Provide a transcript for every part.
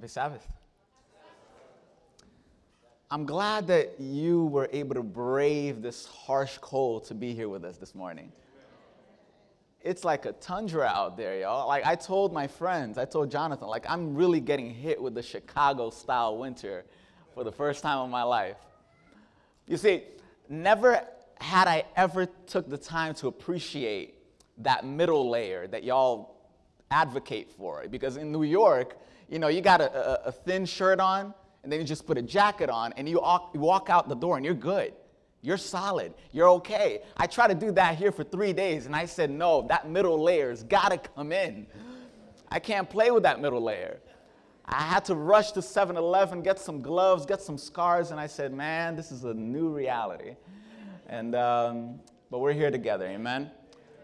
Happy Sabbath. I'm glad that you were able to brave this harsh cold to be here with us this morning. It's like a tundra out there, y'all. Like I told my friends, I told Jonathan, like I'm really getting hit with the Chicago style winter for the first time in my life. You see, never had I ever took the time to appreciate that middle layer that y'all advocate for. Because in New York, you know, you got a, a, a thin shirt on, and then you just put a jacket on, and you walk, out the door, and you're good. You're solid. You're okay. I tried to do that here for three days, and I said, no, that middle layer's got to come in. I can't play with that middle layer. I had to rush to 7 Eleven, get some gloves, get some scars, and I said, man, this is a new reality. And, um, but we're here together, amen?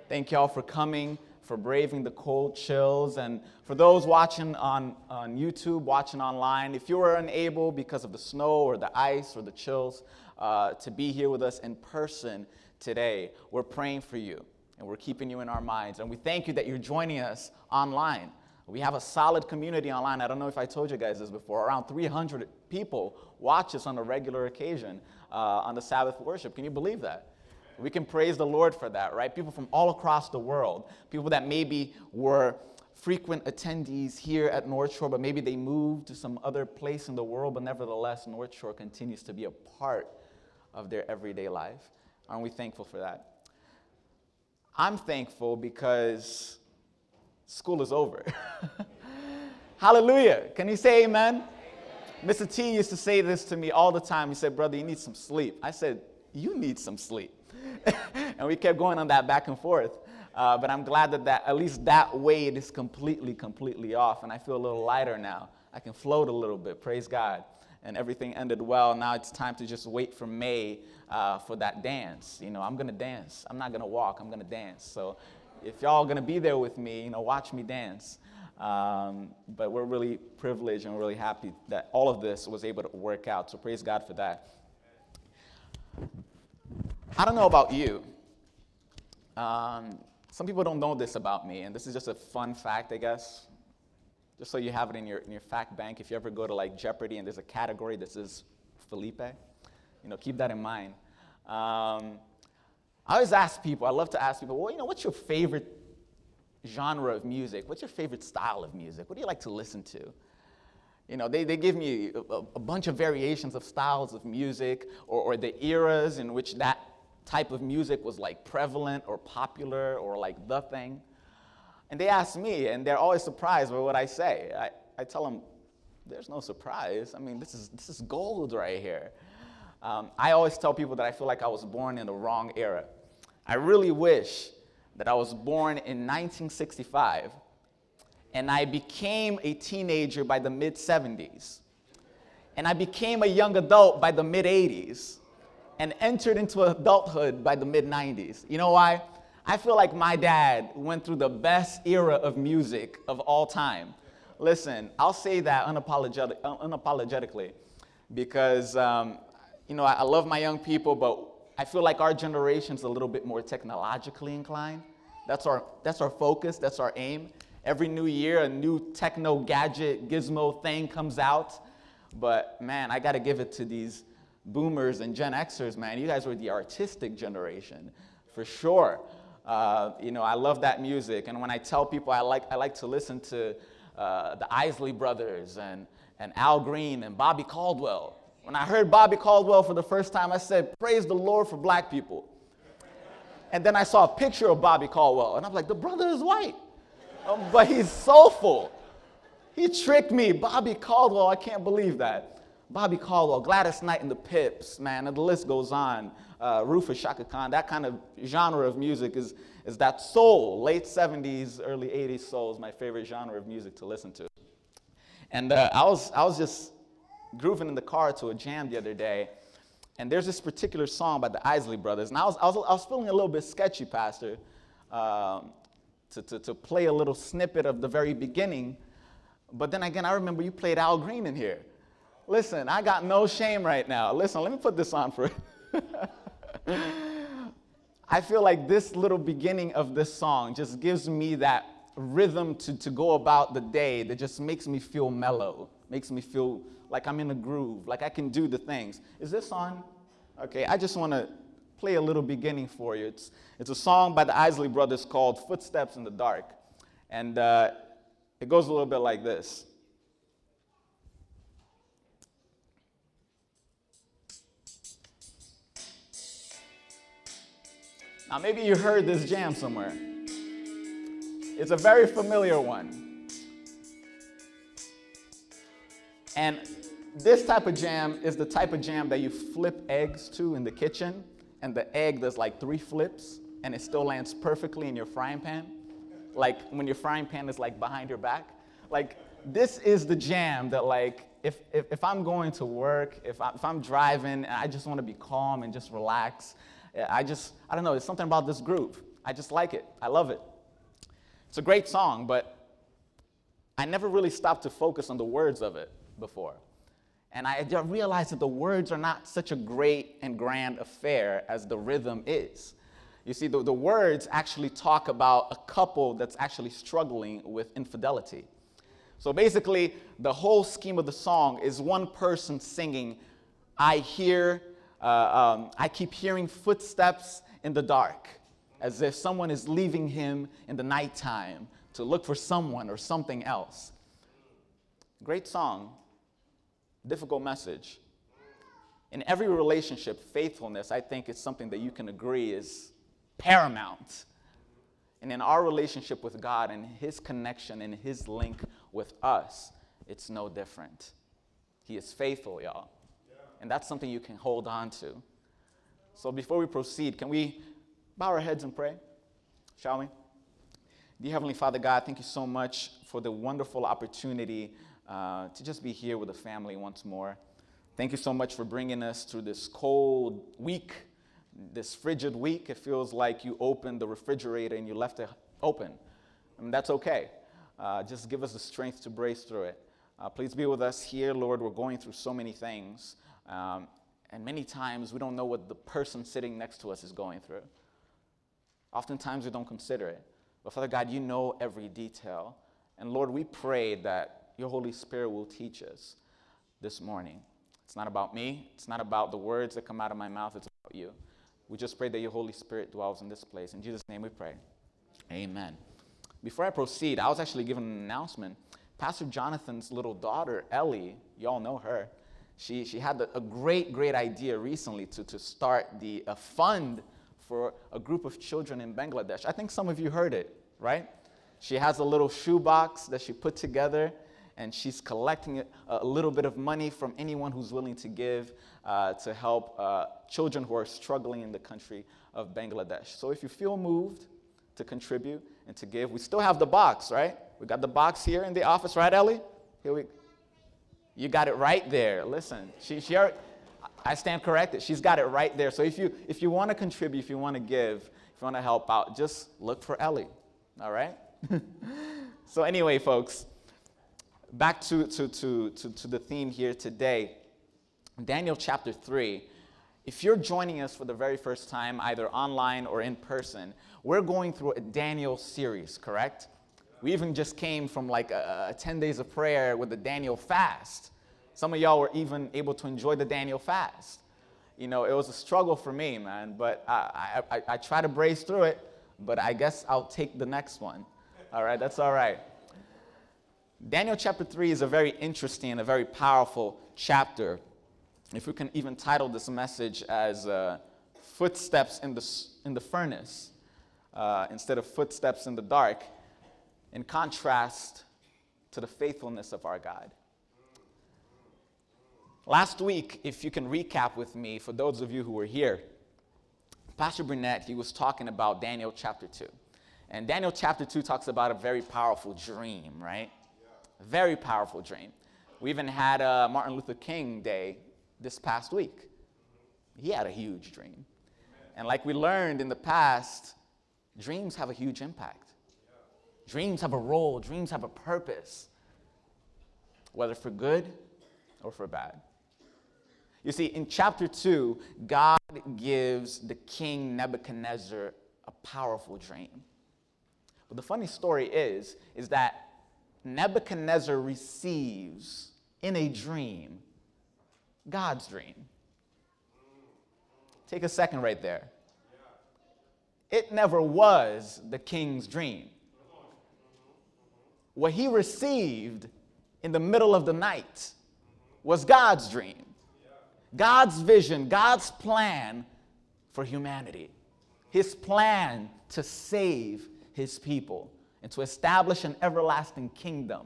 Thank y'all for coming for braving the cold chills. And for those watching on, on YouTube, watching online, if you were unable because of the snow or the ice or the chills uh, to be here with us in person today, we're praying for you and we're keeping you in our minds. And we thank you that you're joining us online. We have a solid community online. I don't know if I told you guys this before. Around 300 people watch us on a regular occasion uh, on the Sabbath worship. Can you believe that? We can praise the Lord for that, right? People from all across the world, people that maybe were frequent attendees here at North Shore, but maybe they moved to some other place in the world, but nevertheless, North Shore continues to be a part of their everyday life. Aren't we thankful for that? I'm thankful because school is over. Hallelujah. Can you say amen? amen? Mr. T used to say this to me all the time. He said, Brother, you need some sleep. I said, You need some sleep. and we kept going on that back and forth. Uh, but I'm glad that, that at least that weight is completely, completely off, and I feel a little lighter now. I can float a little bit. Praise God. And everything ended well. Now it's time to just wait for May uh, for that dance. You know, I'm gonna dance. I'm not gonna walk. I'm gonna dance. So, if y'all gonna be there with me, you know, watch me dance. Um, but we're really privileged and really happy that all of this was able to work out. So praise God for that. I don't know about you. Um, some people don't know this about me, and this is just a fun fact, I guess. Just so you have it in your, in your fact bank. If you ever go to like Jeopardy and there's a category that says Felipe, you know, keep that in mind. Um, I always ask people, I love to ask people, well, you know, what's your favorite genre of music? What's your favorite style of music? What do you like to listen to? You know, they, they give me a, a bunch of variations of styles of music or, or the eras in which that type of music was like prevalent or popular or like the thing. And they ask me, and they're always surprised by what I say. I, I tell them, there's no surprise. I mean, this is, this is gold right here. Um, I always tell people that I feel like I was born in the wrong era. I really wish that I was born in 1965 and I became a teenager by the mid 70s. And I became a young adult by the mid 80s and entered into adulthood by the mid 90s. You know why? I feel like my dad went through the best era of music of all time. Listen, I'll say that unapologetic, unapologetically because, um, you know, I, I love my young people, but I feel like our generation's a little bit more technologically inclined. That's our, that's our focus, that's our aim. Every new year, a new techno gadget, gizmo thing comes out. But man, I gotta give it to these boomers and Gen Xers, man, you guys were the artistic generation, for sure. Uh, you know, I love that music. And when I tell people I like, I like to listen to uh, the Isley Brothers and, and Al Green and Bobby Caldwell. When I heard Bobby Caldwell for the first time, I said, Praise the Lord for black people. And then I saw a picture of Bobby Caldwell, and I'm like, The brother is white, um, but he's soulful. He tricked me. Bobby Caldwell, I can't believe that. Bobby Caldwell, Gladys Knight and the Pips, man, and the list goes on. Uh, Rufus Chaka Khan, that kind of genre of music is, is that soul. Late 70s, early 80s soul is my favorite genre of music to listen to. And uh, I, was, I was just grooving in the car to a jam the other day, and there's this particular song by the Isley Brothers. And I was, I was, I was feeling a little bit sketchy, Pastor, um, to, to, to play a little snippet of the very beginning. But then again, I remember you played Al Green in here. Listen, I got no shame right now. Listen, let me put this on for you. I feel like this little beginning of this song just gives me that rhythm to, to go about the day that just makes me feel mellow, makes me feel like I'm in a groove, like I can do the things. Is this on? Okay, I just want to play a little beginning for you. It's, it's a song by the Isley Brothers called Footsteps in the Dark. And uh, it goes a little bit like this. Now, maybe you heard this jam somewhere. It's a very familiar one. And this type of jam is the type of jam that you flip eggs to in the kitchen, and the egg does like three flips, and it still lands perfectly in your frying pan. Like when your frying pan is like behind your back. Like, this is the jam that, like, if, if, if I'm going to work, if, I, if I'm driving, and I just want to be calm and just relax, I just, I don't know, there's something about this group. I just like it. I love it. It's a great song, but I never really stopped to focus on the words of it before. And I realized that the words are not such a great and grand affair as the rhythm is. You see, the, the words actually talk about a couple that's actually struggling with infidelity. So basically, the whole scheme of the song is one person singing, I hear uh, um, I keep hearing footsteps in the dark, as if someone is leaving him in the nighttime to look for someone or something else. Great song, difficult message. In every relationship, faithfulness, I think, is something that you can agree is paramount. And in our relationship with God and His connection and His link with us, it's no different. He is faithful, y'all. And that's something you can hold on to. So before we proceed, can we bow our heads and pray? Shall we? Dear Heavenly Father God, thank you so much for the wonderful opportunity uh, to just be here with the family once more. Thank you so much for bringing us through this cold week, this frigid week. It feels like you opened the refrigerator and you left it open. Mean, that's okay. Uh, just give us the strength to brace through it. Uh, please be with us here, Lord. We're going through so many things. Um, and many times we don't know what the person sitting next to us is going through. Oftentimes we don't consider it. But Father God, you know every detail. And Lord, we pray that your Holy Spirit will teach us this morning. It's not about me, it's not about the words that come out of my mouth, it's about you. We just pray that your Holy Spirit dwells in this place. In Jesus' name we pray. Amen. Before I proceed, I was actually given an announcement. Pastor Jonathan's little daughter, Ellie, y'all know her, she, she had a, great, great idea recently to, to start the, a fund for a group of children in Bangladesh. I think some of you heard it, right? She has a little shoebox that she put together, and she's collecting a little bit of money from anyone who's willing to give uh, to help uh, children who are struggling in the country of Bangladesh. So if you feel moved to contribute and to give, we still have the box, right? We got the box here in the office, right, Ellie? Here we you got it right there. Listen, she, she already, I stand corrected. She's got it right there. So if you if you want to contribute, if you want to give, if you want to help out, just look for Ellie. All right? so anyway, folks, back to, to, to, to, to the theme here today. Daniel chapter 3. If you're joining us for the very first time, either online or in person, we're going through a Daniel series, correct? We even just came from like a, a 10 days of prayer with the Daniel fast. Some of y'all were even able to enjoy the Daniel fast. You know, it was a struggle for me, man, but I, I, I, I try to brace through it, but I guess I'll take the next one. All right, that's all right. Daniel chapter 3 is a very interesting and a very powerful chapter. If we can even title this message as uh, Footsteps in the, in the Furnace uh, instead of Footsteps in the Dark in contrast to the faithfulness of our God. Last week, if you can recap with me, for those of you who were here, Pastor Burnett, he was talking about Daniel chapter 2. And Daniel chapter 2 talks about a very powerful dream, right? A very powerful dream. We even had a Martin Luther King Day this past week. He had a huge dream. And like we learned in the past, dreams have a huge impact. Dreams have a role, dreams have a purpose, whether for good or for bad. You see, in chapter 2, God gives the king Nebuchadnezzar a powerful dream. But the funny story is, is that Nebuchadnezzar receives in a dream God's dream. Take a second right there. It never was the king's dream. What he received in the middle of the night was God's dream, God's vision, God's plan for humanity, his plan to save his people and to establish an everlasting kingdom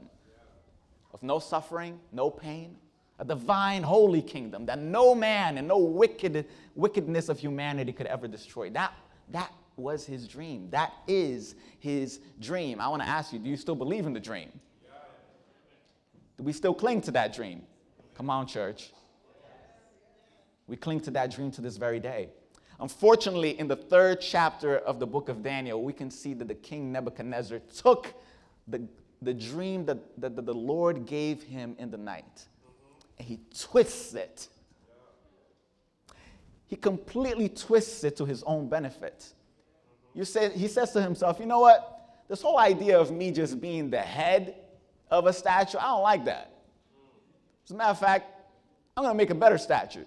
of no suffering, no pain, a divine holy kingdom that no man and no wicked, wickedness of humanity could ever destroy. That, that was his dream. That is his dream. I want to ask you do you still believe in the dream? Do we still cling to that dream? Come on, church. We cling to that dream to this very day. Unfortunately, in the third chapter of the book of Daniel, we can see that the king Nebuchadnezzar took the, the dream that, that, that the Lord gave him in the night and he twists it. He completely twists it to his own benefit. You say, he says to himself, you know what? This whole idea of me just being the head of a statue, I don't like that. As a matter of fact, I'm going to make a better statue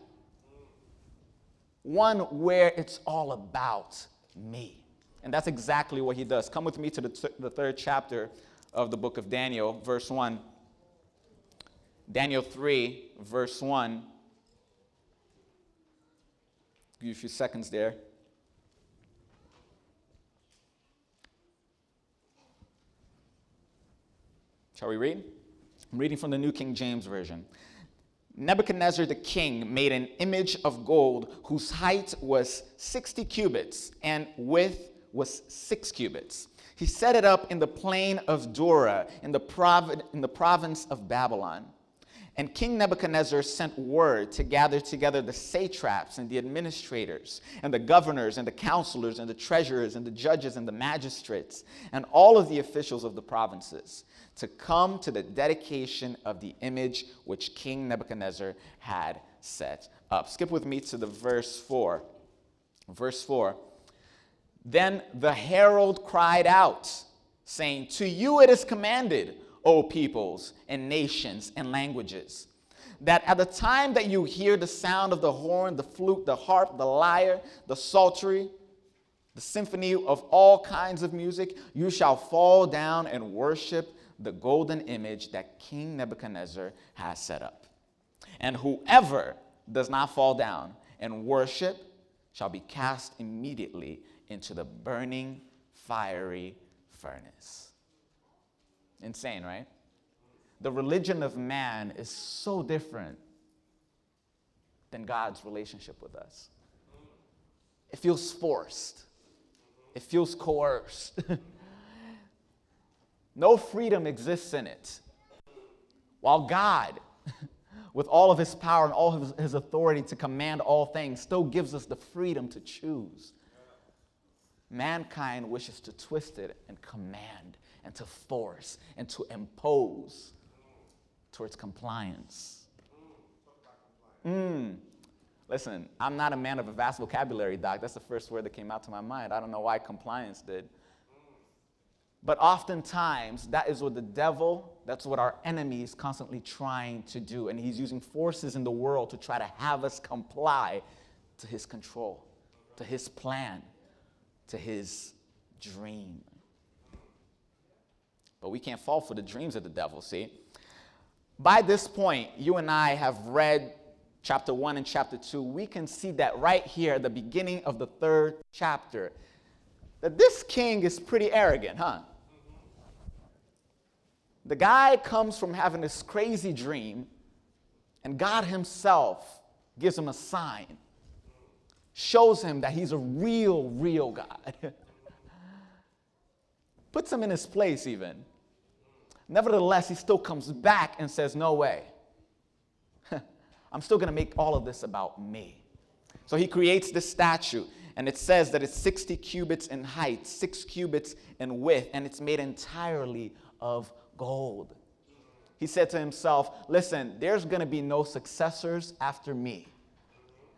one where it's all about me. And that's exactly what he does. Come with me to the, th- the third chapter of the book of Daniel, verse 1. Daniel 3, verse 1. Give you a few seconds there. Shall we read? I'm reading from the New King James Version. Nebuchadnezzar the king made an image of gold whose height was 60 cubits and width was 6 cubits. He set it up in the plain of Dura in the, in the province of Babylon. And King Nebuchadnezzar sent word to gather together the satraps and the administrators, and the governors, and the counselors, and the treasurers, and the judges, and the magistrates, and all of the officials of the provinces to come to the dedication of the image which King Nebuchadnezzar had set up. Skip with me to the verse 4. Verse 4. Then the herald cried out, saying, To you it is commanded, O peoples and nations and languages, that at the time that you hear the sound of the horn, the flute, the harp, the lyre, the psaltery, the symphony of all kinds of music, you shall fall down and worship the golden image that King Nebuchadnezzar has set up. And whoever does not fall down and worship shall be cast immediately into the burning, fiery furnace. Insane, right? The religion of man is so different than God's relationship with us. It feels forced, it feels coerced. No freedom exists in it. While God, with all of his power and all of his authority to command all things, still gives us the freedom to choose. Mankind wishes to twist it and command and to force and to impose towards compliance. Mm. Listen, I'm not a man of a vast vocabulary, Doc. That's the first word that came out to my mind. I don't know why compliance did. But oftentimes, that is what the devil, that's what our enemy is constantly trying to do. And he's using forces in the world to try to have us comply to his control, to his plan, to his dream. But we can't fall for the dreams of the devil, see? By this point, you and I have read chapter 1 and chapter 2. We can see that right here at the beginning of the third chapter that this king is pretty arrogant, huh? The guy comes from having this crazy dream, and God Himself gives him a sign, shows him that he's a real, real God, puts him in his place, even. Nevertheless, he still comes back and says, No way. I'm still going to make all of this about me. So he creates this statue, and it says that it's 60 cubits in height, six cubits in width, and it's made entirely of gold. He said to himself, Listen, there's going to be no successors after me.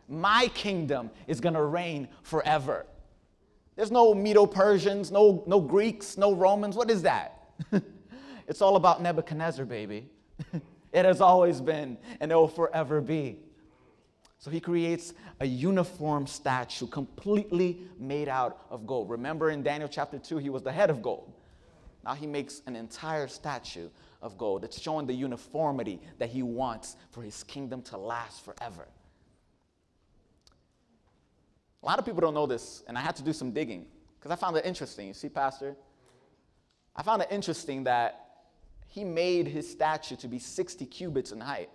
My kingdom is going to reign forever. There's no Medo Persians, no, no Greeks, no Romans. What is that? it's all about Nebuchadnezzar, baby. it has always been, and it will forever be. So he creates a uniform statue completely made out of gold. Remember in Daniel chapter 2, he was the head of gold. Now he makes an entire statue of gold. It's showing the uniformity that he wants for his kingdom to last forever. A lot of people don't know this, and I had to do some digging because I found it interesting. You see, Pastor? I found it interesting that he made his statue to be 60 cubits in height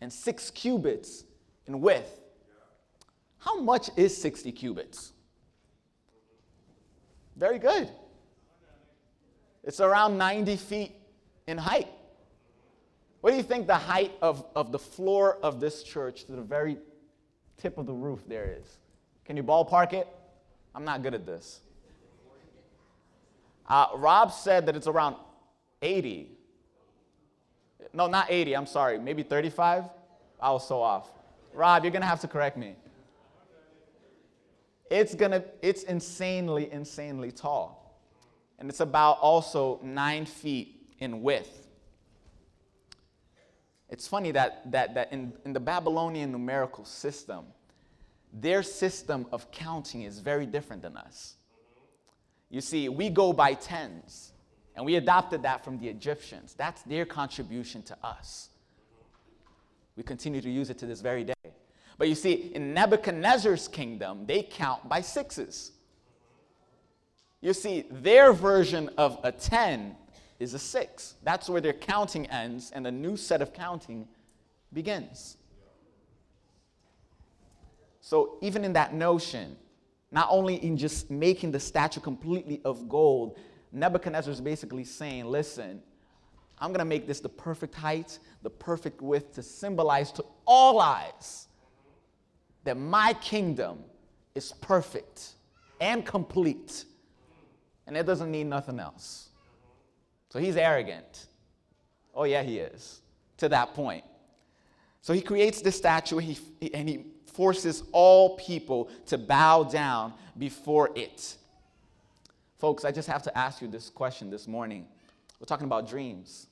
and six cubits in width. How much is 60 cubits? Very good. It's around 90 feet in height. What do you think the height of, of the floor of this church to the very tip of the roof there is? Can you ballpark it? I'm not good at this. Uh, Rob said that it's around 80. No, not 80, I'm sorry, maybe 35? I was so off. Rob, you're gonna have to correct me. It's gonna, it's insanely, insanely tall. And it's about also nine feet in width. It's funny that, that, that in, in the Babylonian numerical system, their system of counting is very different than us. You see, we go by tens, and we adopted that from the Egyptians. That's their contribution to us. We continue to use it to this very day. But you see, in Nebuchadnezzar's kingdom, they count by sixes. You see, their version of a 10 is a 6. That's where their counting ends and a new set of counting begins. So, even in that notion, not only in just making the statue completely of gold, Nebuchadnezzar is basically saying, listen, I'm going to make this the perfect height, the perfect width to symbolize to all eyes that my kingdom is perfect and complete, and it doesn't need nothing else. So he's arrogant. Oh, yeah, he is, to that point. So he creates this statue he, and he forces all people to bow down before it. Folks, I just have to ask you this question this morning. We're talking about dreams.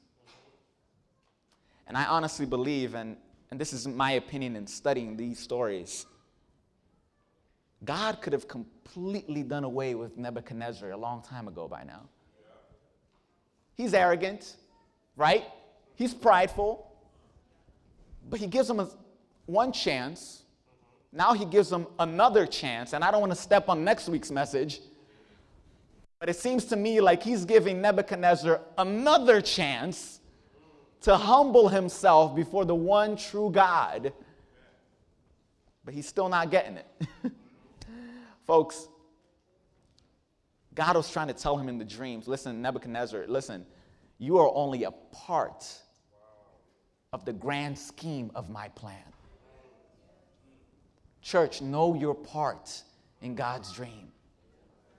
And I honestly believe, and, and this is my opinion in studying these stories, God could have completely done away with Nebuchadnezzar a long time ago by now. He's arrogant, right? He's prideful, but he gives him a, one chance. Now he gives him another chance, and I don't want to step on next week's message, but it seems to me like he's giving Nebuchadnezzar another chance to humble himself before the one true God, but he's still not getting it. Folks, God was trying to tell him in the dreams listen, Nebuchadnezzar, listen, you are only a part of the grand scheme of my plan. Church, know your part in God's dream.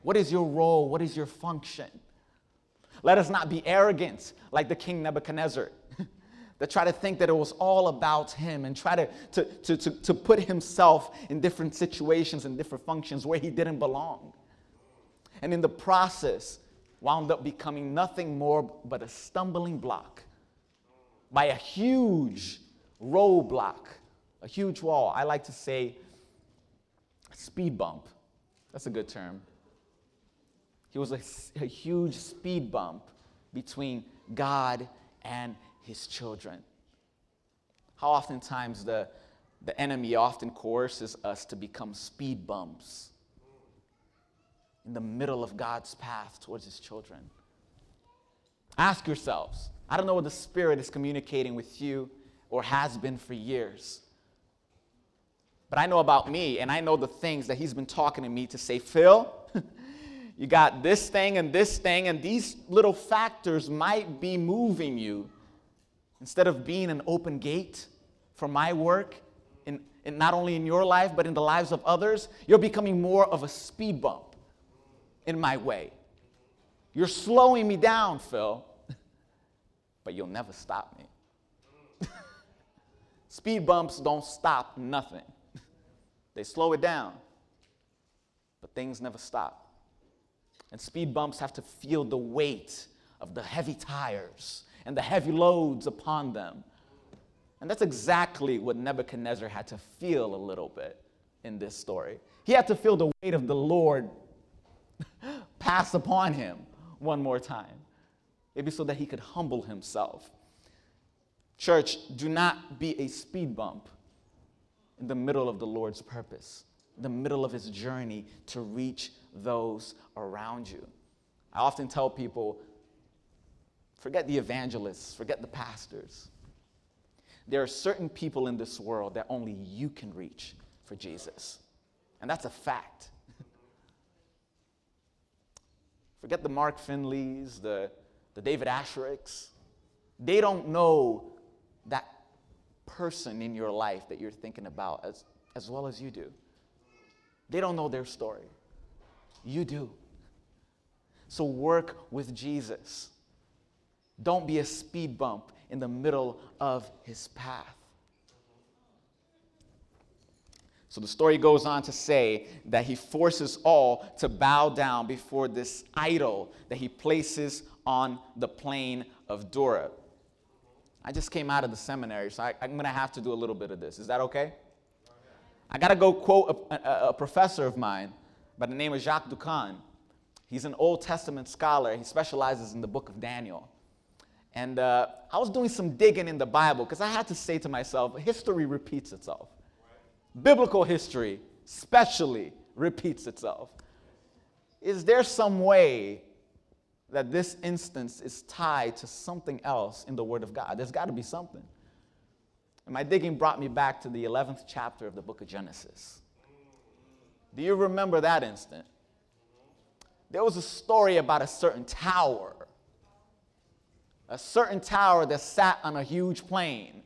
What is your role? What is your function? Let us not be arrogant like the king Nebuchadnezzar that try to think that it was all about him and try to, to, to, to, to put himself in different situations and different functions where he didn't belong. And in the process, wound up becoming nothing more but a stumbling block by a huge roadblock, a huge wall. I like to say speed bump. That's a good term. He was a, a huge speed bump between God and his children. How oftentimes the, the enemy often coerces us to become speed bumps in the middle of God's path towards his children. Ask yourselves I don't know what the Spirit is communicating with you or has been for years. But I know about me, and I know the things that he's been talking to me to say, Phil, you got this thing and this thing, and these little factors might be moving you Instead of being an open gate for my work, in, in not only in your life, but in the lives of others, you're becoming more of a speed bump in my way. You're slowing me down, Phil, but you'll never stop me. Speed bumps don't stop nothing, they slow it down. But things never stop. And speed bumps have to feel the weight of the heavy tires and the heavy loads upon them. And that's exactly what Nebuchadnezzar had to feel a little bit in this story. He had to feel the weight of the Lord pass upon him one more time, maybe so that he could humble himself. Church, do not be a speed bump in the middle of the Lord's purpose, in the middle of his journey to reach those around you. I often tell people forget the evangelists, forget the pastors. There are certain people in this world that only you can reach for Jesus. And that's a fact. forget the Mark Finleys, the, the David Assschericks. They don't know that person in your life that you're thinking about as, as well as you do. They don't know their story. You do. So work with Jesus. Don't be a speed bump in the middle of his path. So the story goes on to say that he forces all to bow down before this idol that he places on the plain of Dura. I just came out of the seminary, so I, am going to have to do a little bit of this. Is that okay? I got to go quote a, a, a, professor of mine by the name of Jacques Doukhan. He's an Old Testament scholar. He specializes in the book of Daniel. And uh, I was doing some digging in the Bible because I had to say to myself, history repeats itself. Biblical history, especially, repeats itself. Is there some way that this instance is tied to something else in the Word of God. There's got to be something. And my digging brought me back to the 11th chapter of the book of Genesis. Do you remember that instant? There was a story about a certain tower, a certain tower that sat on a huge plain,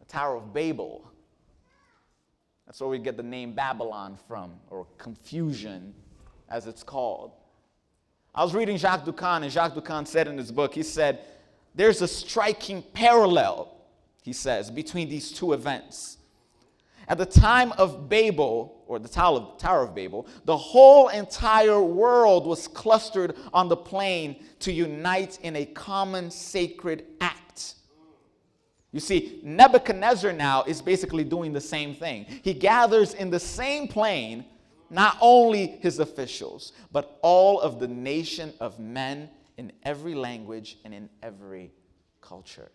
the Tower of Babel. That's where we get the name Babylon from, or confusion, as it's called. I was reading Jacques Doukhan, and Jacques Doukhan said in his book, he said, there's a striking parallel, he says, between these two events. At the time of Babel, or the Tower of Babel, the whole entire world was clustered on the plain to unite in a common sacred act. You see, Nebuchadnezzar now is basically doing the same thing. He gathers in the same plain not only his officials, but all of the nation of men in every language and in every culture.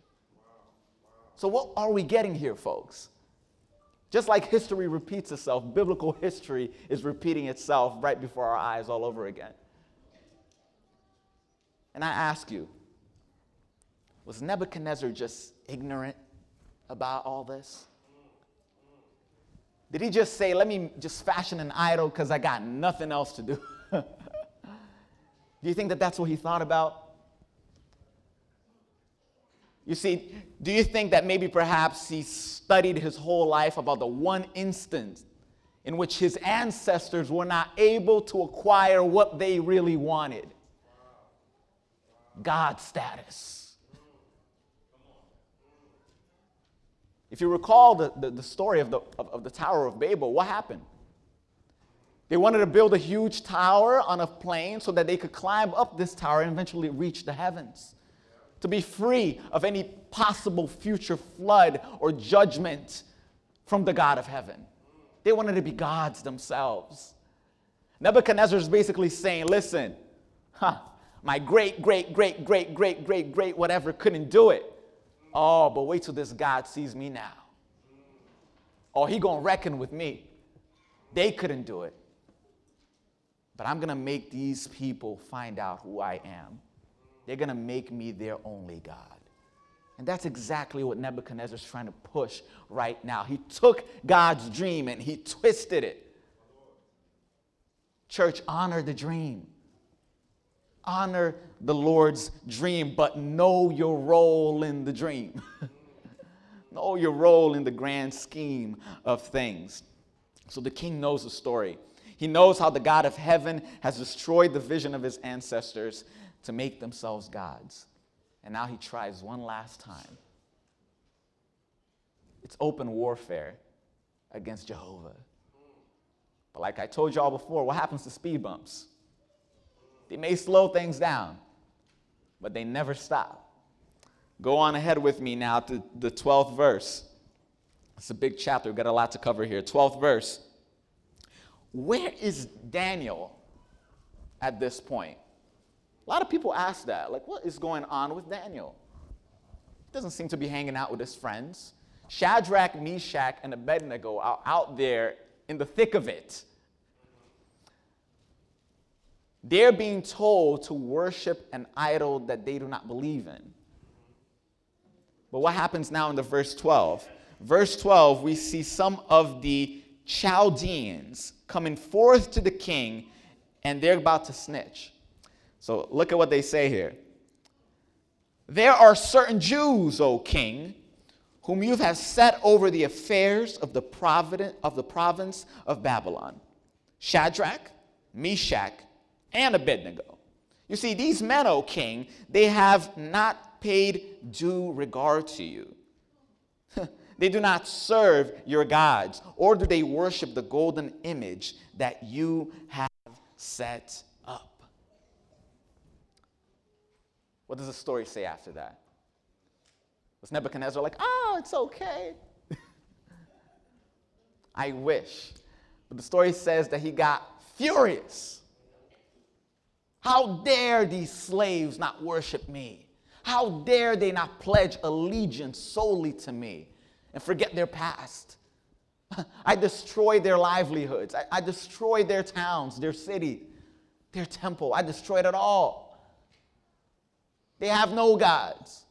So, what are we getting here, folks? Just like history repeats itself, biblical history is repeating itself right before our eyes all over again. And I ask you, was Nebuchadnezzar just ignorant about all this? Did he just say, let me just fashion an idol because I got nothing else to do? do you think that that's what he thought about? You see, do you think that maybe perhaps he studied his whole life about the one instance in which his ancestors were not able to acquire what they really wanted? God status. If you recall the, the, the story of the, of, of the Tower of Babel, what happened? They wanted to build a huge tower on a plain so that they could climb up this tower and eventually reach the heavens. To be free of any possible future flood or judgment from the God of heaven. They wanted to be gods themselves. Nebuchadnezzar is basically saying, listen, huh, my great, great, great, great, great, great, great, whatever couldn't do it. Oh, but wait till this God sees me now. Oh, he gonna reckon with me. They couldn't do it. But I'm gonna make these people find out who I am. They're gonna make me their only God. And that's exactly what Nebuchadnezzar's trying to push right now. He took God's dream and he twisted it. Church, honor the dream honor the Lord's dream, but know your role in the dream. know your role in the grand scheme of things. So the king knows the story. He knows how the God of heaven has destroyed the vision of his ancestors to make themselves gods. And now he tries one last time. It's open warfare against Jehovah. But like I told y'all before, what happens to speed bumps? They may slow things down, but they never stop. Go on ahead with me now to the 12th verse. It's a big chapter. We've got a lot to cover here. 12th verse. Where is Daniel at this point? A lot of people ask that. Like, what is going on with Daniel? He doesn't seem to be hanging out with his friends. Shadrach, Meshach, and Abednego are out there in the thick of it. They're being told to worship an idol that they do not believe in. But what happens now in the verse 12? Verse 12, we see some of the Chaldeans coming forth to the king, and they're about to snitch. So look at what they say here. There are certain Jews, O king, whom you have set over the affairs of the, provident, of the province of Babylon Shadrach, Meshach, and Abednego. You see, these men, O king, they have not paid due regard to you. they do not serve your gods, or do they worship the golden image that you have set up. What does the story say after that? Was Nebuchadnezzar like, oh, it's okay? I wish. But the story says that he got furious. How dare these slaves not worship me? How dare they not pledge allegiance solely to me and forget their past? I destroyed their livelihoods. I, I destroyed their towns, their city, their temple. I destroyed it all. They have no gods.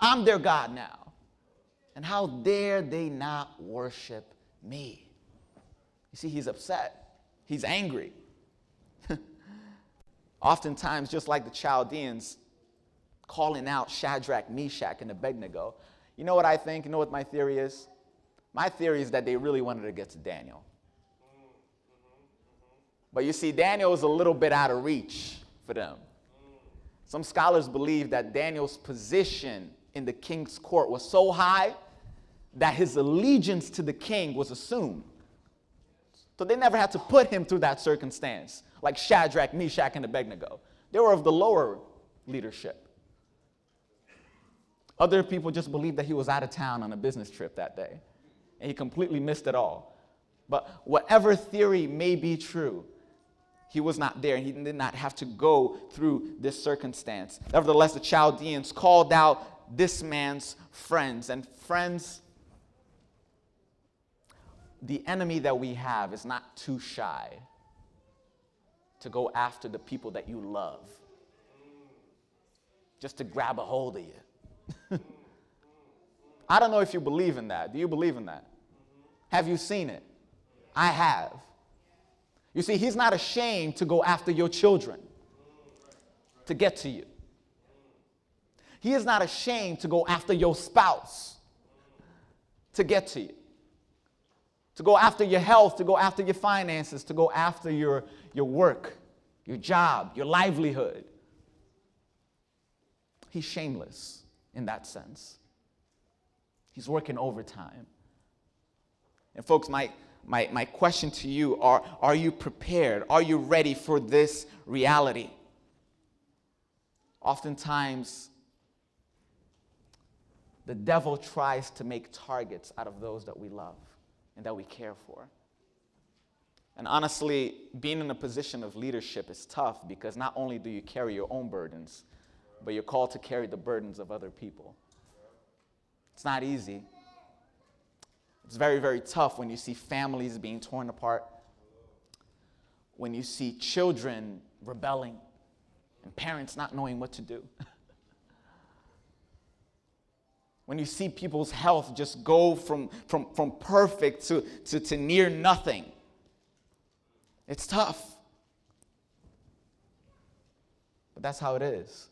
I'm their God now. And how dare they not worship me? You see, he's upset, he's angry. Oftentimes, just like the Chaldeans calling out Shadrach, Meshach, and Abednego, you know what I think? You know what my theory is? My theory is that they really wanted to get to Daniel. But you see, Daniel is a little bit out of reach for them. Some scholars believe that Daniel's position in the king's court was so high that his allegiance to the king was assumed. So they never had to put him through that circumstance, like Shadrach, Meshach, and Abednego. They were of the lower leadership. Other people just believed that he was out of town on a business trip that day, and he completely missed it all. But whatever theory may be true, he was not there. and He did not have to go through this circumstance. Nevertheless, the Chaldeans called out this man's friends. And friends, the enemy that we have is not too shy to go after the people that you love, just to grab a hold of you. I don't know if you believe in that. Do you believe in that? Have you seen it? I have. You see, he's not ashamed to go after your children to get to you. He is not ashamed to go after your spouse to get to you, to go after your health, to go after your finances, to go after your, your work, your job, your livelihood. He's shameless in that sense. He's working overtime. And, folks, my, my, my question to you are Are you prepared? Are you ready for this reality? Oftentimes, the devil tries to make targets out of those that we love and that we care for. And honestly, being in a position of leadership is tough because not only do you carry your own burdens, but you're called to carry the burdens of other people. It's not easy. It's very, very tough when you see families being torn apart, when you see children rebelling, and parents not knowing what to do. when you see people's health just go from, from, from perfect to, to, to near nothing. It's tough. But that's how it is.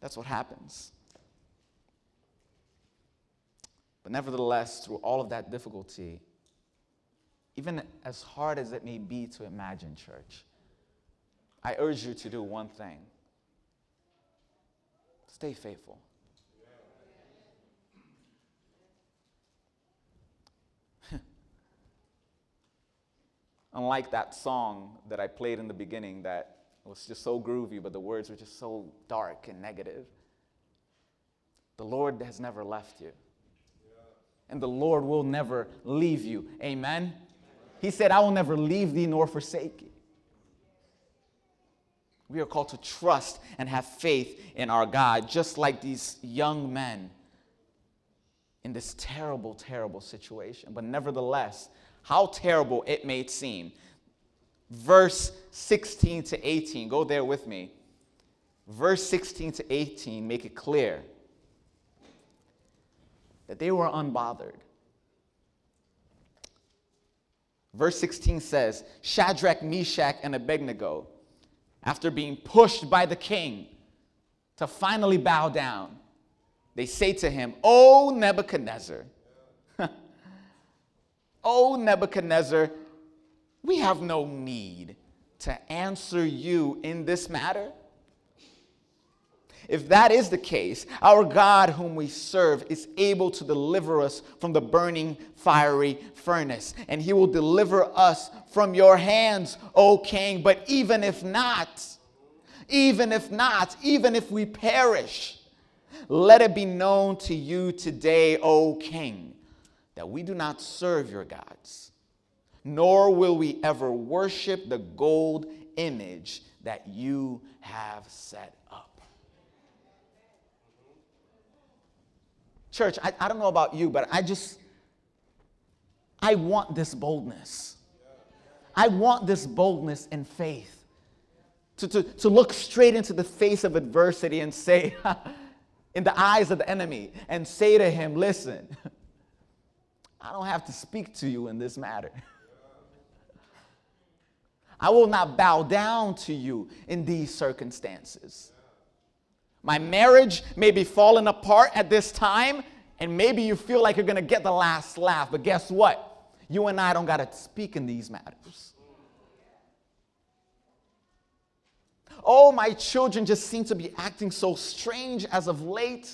That's what happens. But nevertheless, through all of that difficulty, even as hard as it may be to imagine, church, I urge you to do one thing stay faithful. unlike that song that I played in the beginning that was just so groovy, but the words were just so dark and negative. The Lord has never left you. And the Lord will never leave you. Amen? He said, I will never leave thee nor forsake you. We are called to trust and have faith in our God, just like these young men in this terrible, terrible situation. But nevertheless, how terrible it may seem, verse 16 to 18, go there with me. Verse 16 to 18 make it clear that they were unbothered. Verse 16 says Shadrach, Meshach, and Abednego, after being pushed by the king to finally bow down, they say to him, O Nebuchadnezzar, O Nebuchadnezzar, we have no need to answer you in this matter. If that is the case, our God, whom we serve, is able to deliver us from the burning fiery furnace, and he will deliver us from your hands, O king. But even if not, even if not, even if we perish, let it be known to you today, O king, that we do not serve your gods, nor will we ever worship the gold image that you have set up. Church, I, I don't know about you, but I just, I want this boldness. I want this boldness and faith. To, to, to look straight into the face of adversity and say, in the eyes of the enemy, and say to him, Listen, I don't have to speak to you in this matter. I will not bow down to you in these circumstances. My marriage may be falling apart at this time, and maybe you feel like you're gonna get the last laugh, but guess what? You and I don't gotta speak in these matters. Oh, my children just seem to be acting so strange as of late,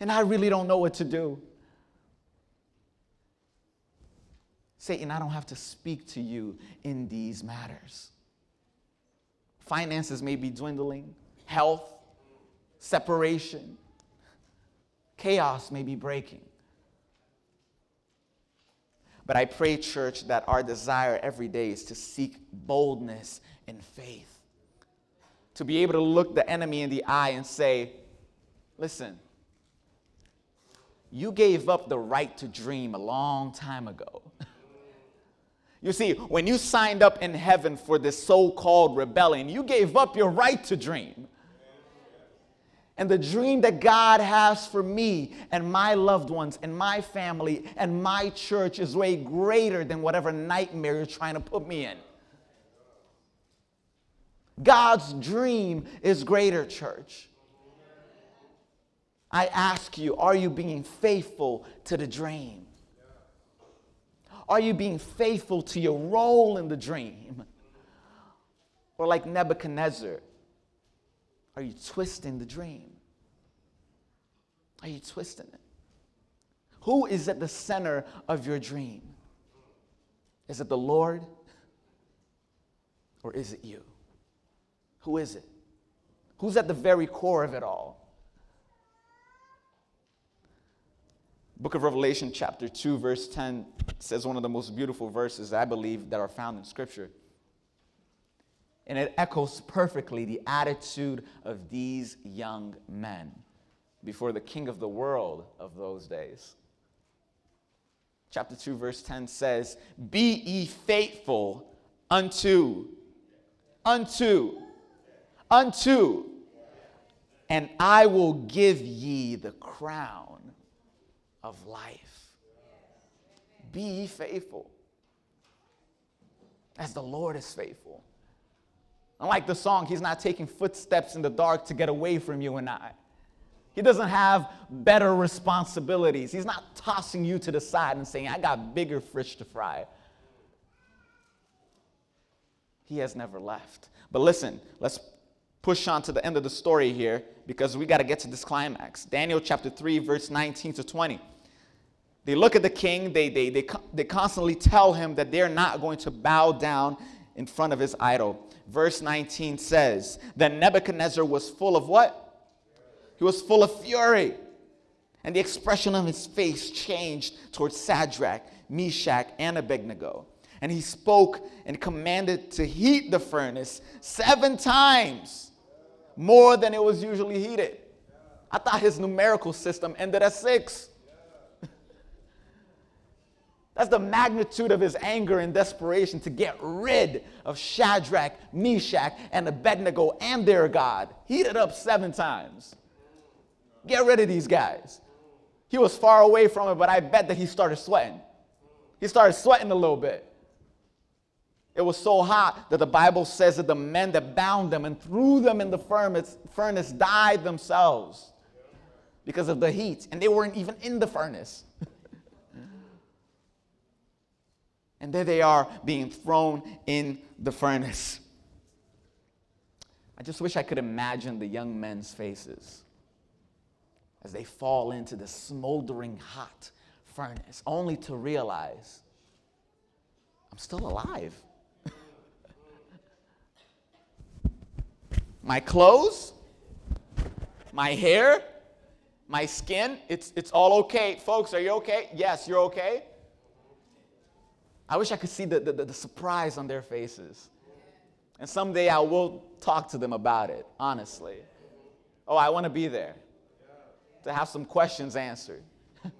and I really don't know what to do. Satan, I don't have to speak to you in these matters. Finances may be dwindling health, separation, chaos may be breaking. But I pray, church, that our desire every day is to seek boldness and faith. To be able to look the enemy in the eye and say, listen, you gave up the right to dream a long time ago. You see, when you signed up in heaven for this so called rebellion, you gave up your right to dream. And the dream that God has for me and my loved ones and my family and my church is way greater than whatever nightmare you're trying to put me in. God's dream is greater, church. I ask you, are you being faithful to the dream? Are you being faithful to your role in the dream? Or like Nebuchadnezzar, are you twisting the dream? Are you twisting it? Who is at the center of your dream? Is it the Lord? Or is it you? Who is it? Who's at the very core of it all? Book of Revelation, chapter 2, verse 10 says one of the most beautiful verses I believe that are found in Scripture. And it echoes perfectly the attitude of these young men before the king of the world of those days. Chapter 2, verse 10 says, Be ye faithful unto, unto, unto, and I will give ye the crown of life. Be ye faithful as the Lord is faithful. Unlike the song, He's not taking footsteps in the dark to get away from you and I. He doesn't have better responsibilities. He's not tossing you to the side and saying, I got bigger fish to fry. He has never left. But listen, let's push on to the end of the story here because we got to get to this climax. Daniel chapter 3, verse 19 to 20. They look at the king, they, they, they, they constantly tell him that they're not going to bow down in front of his idol. Verse 19 says that Nebuchadnezzar was full of what? He was full of fury. And the expression of his face changed towards Shadrach, Meshach, and Abednego. And he spoke and commanded to heat the furnace seven times more than it was usually heated. I thought his numerical system ended at six. That's the magnitude of his anger and desperation to get rid of Shadrach, Meshach, and Abednego and their God. Heated up seven times. Get rid of these guys. He was far away from it, but I bet that he started sweating. He started sweating a little bit. It was so hot that the Bible says that the men that bound them and threw them in the furnace, furnace died themselves because of the heat, and they weren't even in the furnace. And there they are being thrown in the furnace. I just wish I could imagine the young men's faces as they fall into the smoldering hot furnace, only to realize I'm still alive. my clothes, my hair, my skin, it's, it's all okay. Folks, are you okay? Yes, you're okay. I wish I could see the, the, the surprise on their faces. And someday I will talk to them about it, honestly. Oh, I want to be there to have some questions answered.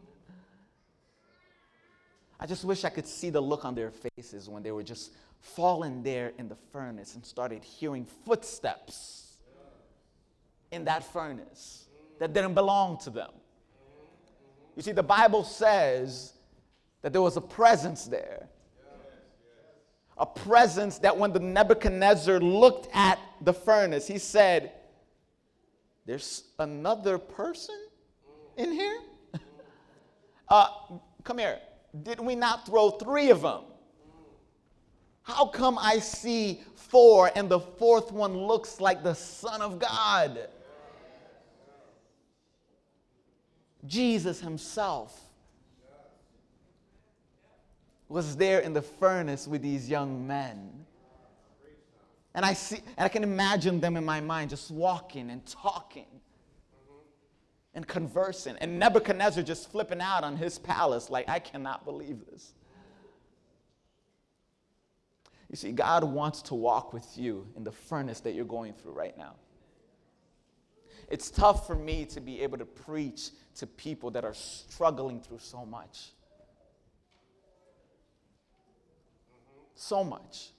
I just wish I could see the look on their faces when they were just fallen there in the furnace and started hearing footsteps in that furnace that didn't belong to them. You see, the Bible says that there was a presence there. A presence that when the Nebuchadnezzar looked at the furnace, he said, There's another person in here? uh, come here. Did we not throw three of them? How come I see four and the fourth one looks like the Son of God? Jesus Himself was there in the furnace with these young men. And I see, and I can imagine them in my mind just walking and talking and conversing, and Nebuchadnezzar just flipping out on his palace, like, I cannot believe this. You see, God wants to walk with you in the furnace that you're going through right now. It's tough for me to be able to preach to people that are struggling through so much. So much.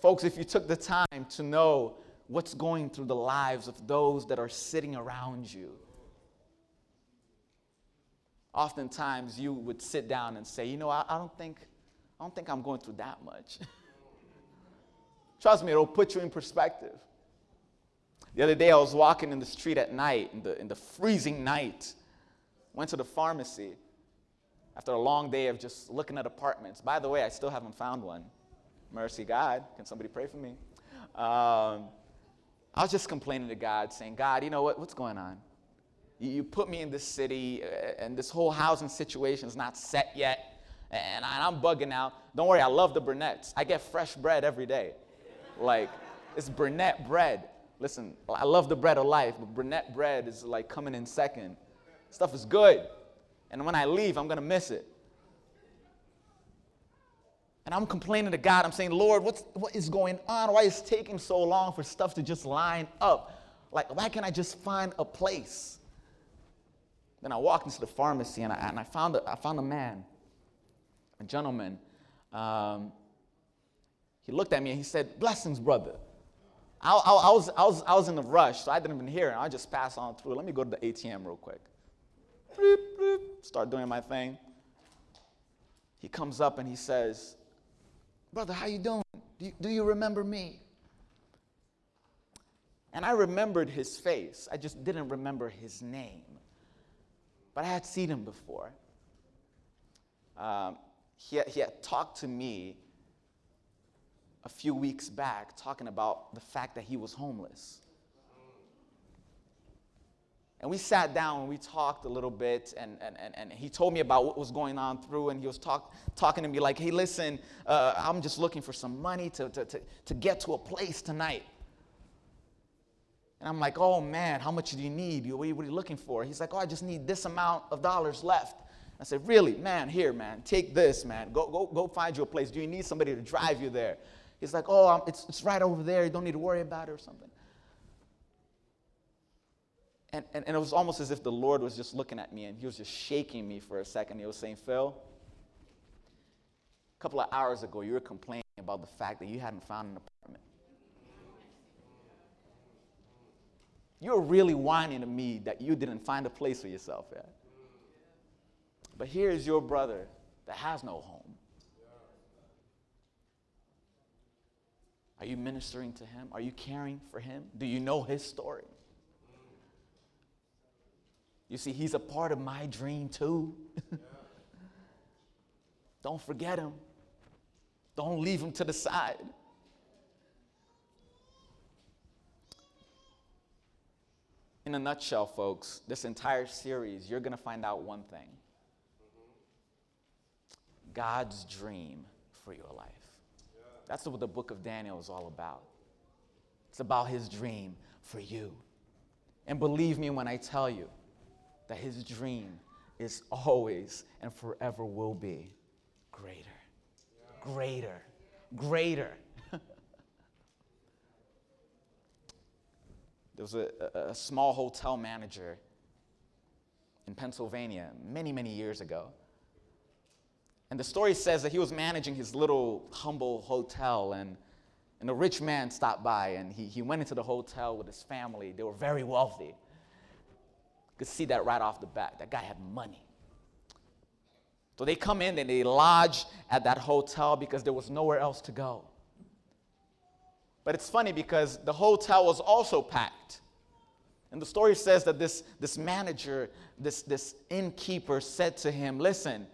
Folks, if you took the time to know what's going through the lives of those that are sitting around you, oftentimes you would sit down and say, you know, I, I don't think I don't think I'm going through that much. Trust me, it'll put you in perspective. The other day, I was walking in the street at night, in the, in the freezing night. Went to the pharmacy after a long day of just looking at apartments. By the way, I still haven't found one. Mercy God. Can somebody pray for me? Um, I was just complaining to God, saying, God, you know what? What's going on? You, you put me in this city, uh, and this whole housing situation is not set yet and I'm bugging out. Don't worry, I love the brunettes. I get fresh bread every day. Like, it's brunette bread. Listen, I love the bread of life, but brunette bread is like coming in second. Stuff is good. And when I leave, I'm going to miss it. And I'm complaining to God. I'm saying, Lord, what's, what is going on? Why is it taking so long for stuff to just line up? Like, why can't I just find a place? Then I walked into the pharmacy and I, and I, found, a, I found a man a gentleman, um, he looked at me and he said, Blessings, brother. I, I, I, was, I, was, I was in a rush, so I didn't even hear it. I just passed on through. Let me go to the ATM real quick. Bloop, start doing my thing. He comes up and he says, Brother, how you doing? Do you, do you remember me? And I remembered his face. I just didn't remember his name. But I had seen him before. Um, he he had talked to me a few weeks back talking about the fact that he was homeless. And we sat down and we talked a little bit, and, and, and, and he told me about what was going on through, and he was talk, talking to me like, hey, listen, uh, I'm just looking for some money to, to, to, to get to a place tonight. And I'm like, oh man, how much do you need? What are you, what are you looking for? He's like, oh, I just need this amount of dollars left. I said, really? Man, here, man, take this, man. Go, go, go find you a place. Do you need somebody to drive you there? He's like, oh, it's, it's right over there. You don't need to worry about it or something. And, and, and it was almost as if the Lord was just looking at me and he was just shaking me for a second. He was saying, Phil, a couple of hours ago, you were complaining about the fact that you hadn't found an apartment. You were really whining to me that you didn't find a place for yourself yet. But here is your brother that has no home. Are you ministering to him? Are you caring for him? Do you know his story? You see, he's a part of my dream too. Don't forget him. Don't leave him to the side. In a nutshell, folks, this entire series, you're going to find out one thing God's dream for your life. That's what the book of Daniel is all about. It's about his dream for you. And believe me when I tell you, that his dream is always and forever will be greater, greater, greater. there was a, a, small hotel manager in Pennsylvania many, many years ago. And the story says that he was managing his little humble hotel, and, and a rich man stopped by, and he, he went into the hotel with his family. They were very wealthy could see that right off the bat. That guy had money. So they come in and they lodge at that hotel because there was nowhere else to go. But it's funny because the hotel was also packed. And the story says that this, this manager, this, this innkeeper said to him, Listen,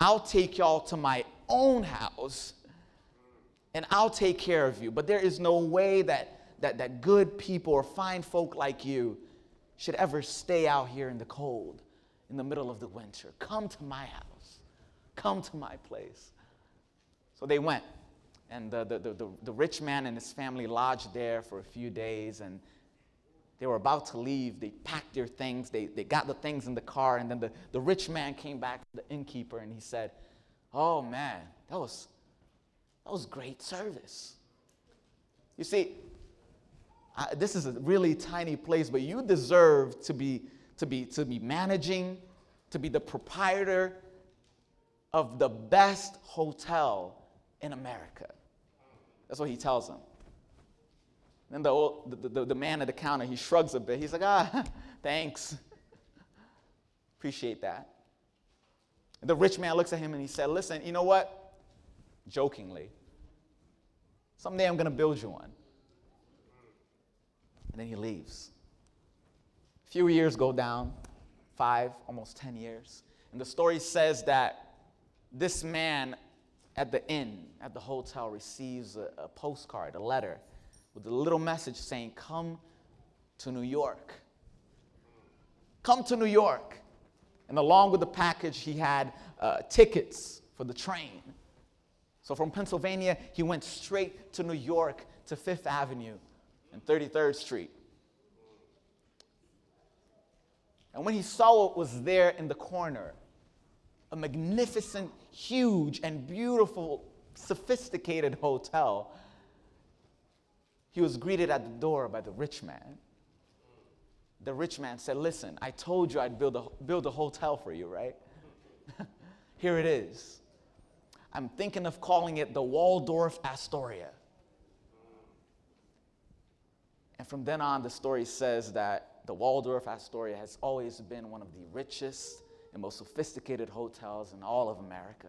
I'll take y'all to my own house and I'll take care of you. But there is no way that, that, that good people or fine folk like you should ever stay out here in the cold in the middle of the winter. Come to my house. Come to my place. So they went. And the, the, the, the, rich man and his family lodged there for a few days. And they were about to leave. They packed their things. They, they got the things in the car. And then the, the rich man came back to the innkeeper and he said, Oh man, that was, that was great service. You see, I, this is a really tiny place, but you deserve to be, to, be, to be managing, to be the proprietor of the best hotel in America. That's what he tells them. Then the, old, the, the, the man at the counter, he shrugs a bit. He's like, ah, thanks. Appreciate that. And the rich man looks at him and he said, listen, you know what? Jokingly, someday I'm going to build you one and then he leaves. A few years go down, five, almost 10 years. And the story says that this man at the inn, at the hotel, receives a, a postcard, a letter, with a little message saying, Come to New York. Come to New York. And along with the package, he had uh, tickets for the train. So from Pennsylvania, he went straight to New York to Fifth Avenue and 33rd Street. And when he saw what was there in the corner, a magnificent, huge, and beautiful, sophisticated hotel, he was greeted at the door by the rich man. The rich man said, Listen, I told you I'd build a, build a hotel for you, right? Here it is. I'm thinking of calling it the Waldorf Astoria. And from then on, the story says that the Waldorf Astoria has always been one of the richest and most sophisticated hotels in all of America.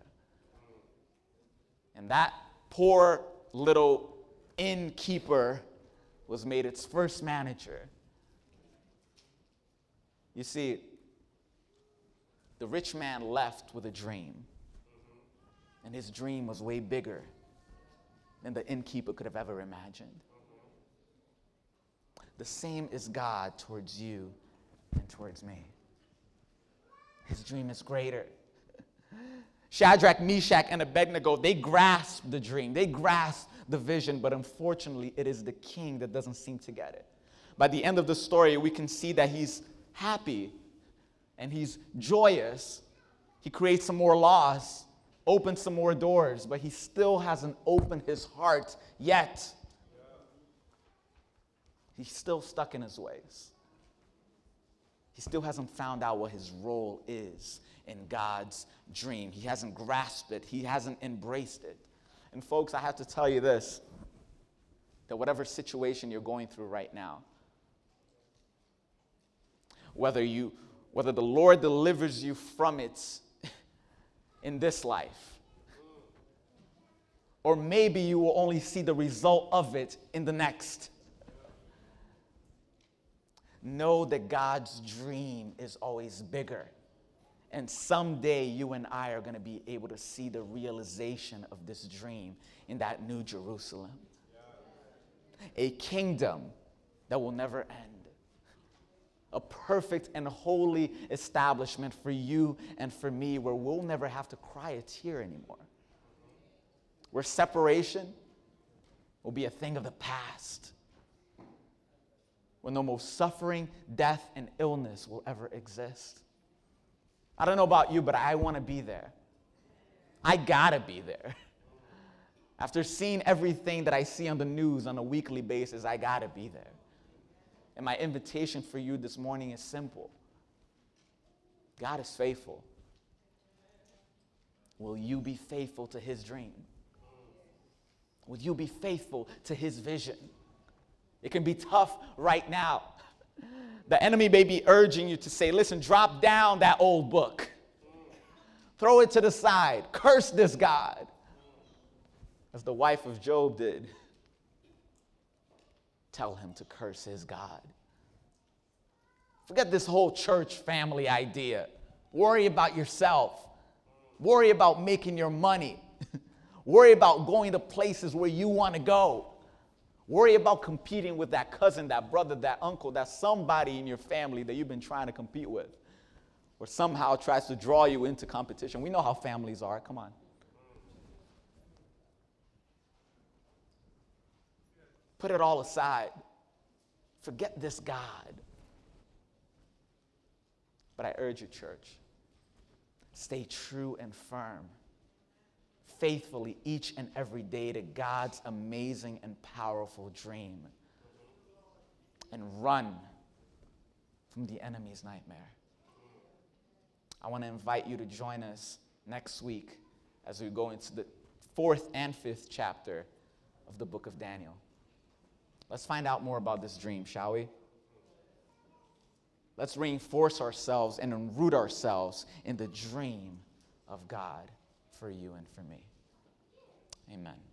And that poor little innkeeper was made its first manager. You see, the rich man left with a dream, and his dream was way bigger than the innkeeper could have ever imagined. The same is God towards you and towards me. His dream is greater. Shadrach, Meshach, and Abednego, they grasp the dream, they grasp the vision, but unfortunately, it is the king that doesn't seem to get it. By the end of the story, we can see that he's happy and he's joyous. He creates some more laws, opens some more doors, but he still hasn't opened his heart yet. He's still stuck in his ways. He still hasn't found out what his role is in God's dream. He hasn't grasped it, he hasn't embraced it. And, folks, I have to tell you this that whatever situation you're going through right now, whether, you, whether the Lord delivers you from it in this life, or maybe you will only see the result of it in the next. Know that God's dream is always bigger. And someday you and I are going to be able to see the realization of this dream in that new Jerusalem. A kingdom that will never end. A perfect and holy establishment for you and for me where we'll never have to cry a tear anymore. Where separation will be a thing of the past. Where the most suffering, death, and illness will ever exist I don't know about you, but I want to be there. I gotta be there. After seeing everything that I see on the news on a weekly basis, I gotta be there. And my invitation for you this morning is simple God is faithful. Will you be faithful to his dream? Will you be faithful to his vision? It can be tough right now. The enemy may be urging you to say, listen, drop down that old book, throw it to the side, curse this God, as the wife of Job did. Tell him to curse his God. Forget this whole church family idea. Worry about yourself. Worry about making your money. Worry about going to places where you want to go. Worry about competing with that cousin, that brother, that uncle, that somebody in your family that you've been trying to compete with, or somehow tries to draw you into competition. We know how families are. Come on. Put it all aside. Forget this God. But I urge you, church, stay true and firm faithfully each and every day to God's amazing and powerful dream and run from the enemy's nightmare. I want to invite you to join us next week as we go into the fourth and fifth chapter of the book of Daniel. Let's find out more about this dream, shall we? Let's reinforce ourselves and root ourselves in the dream of God for you and for me. Amen.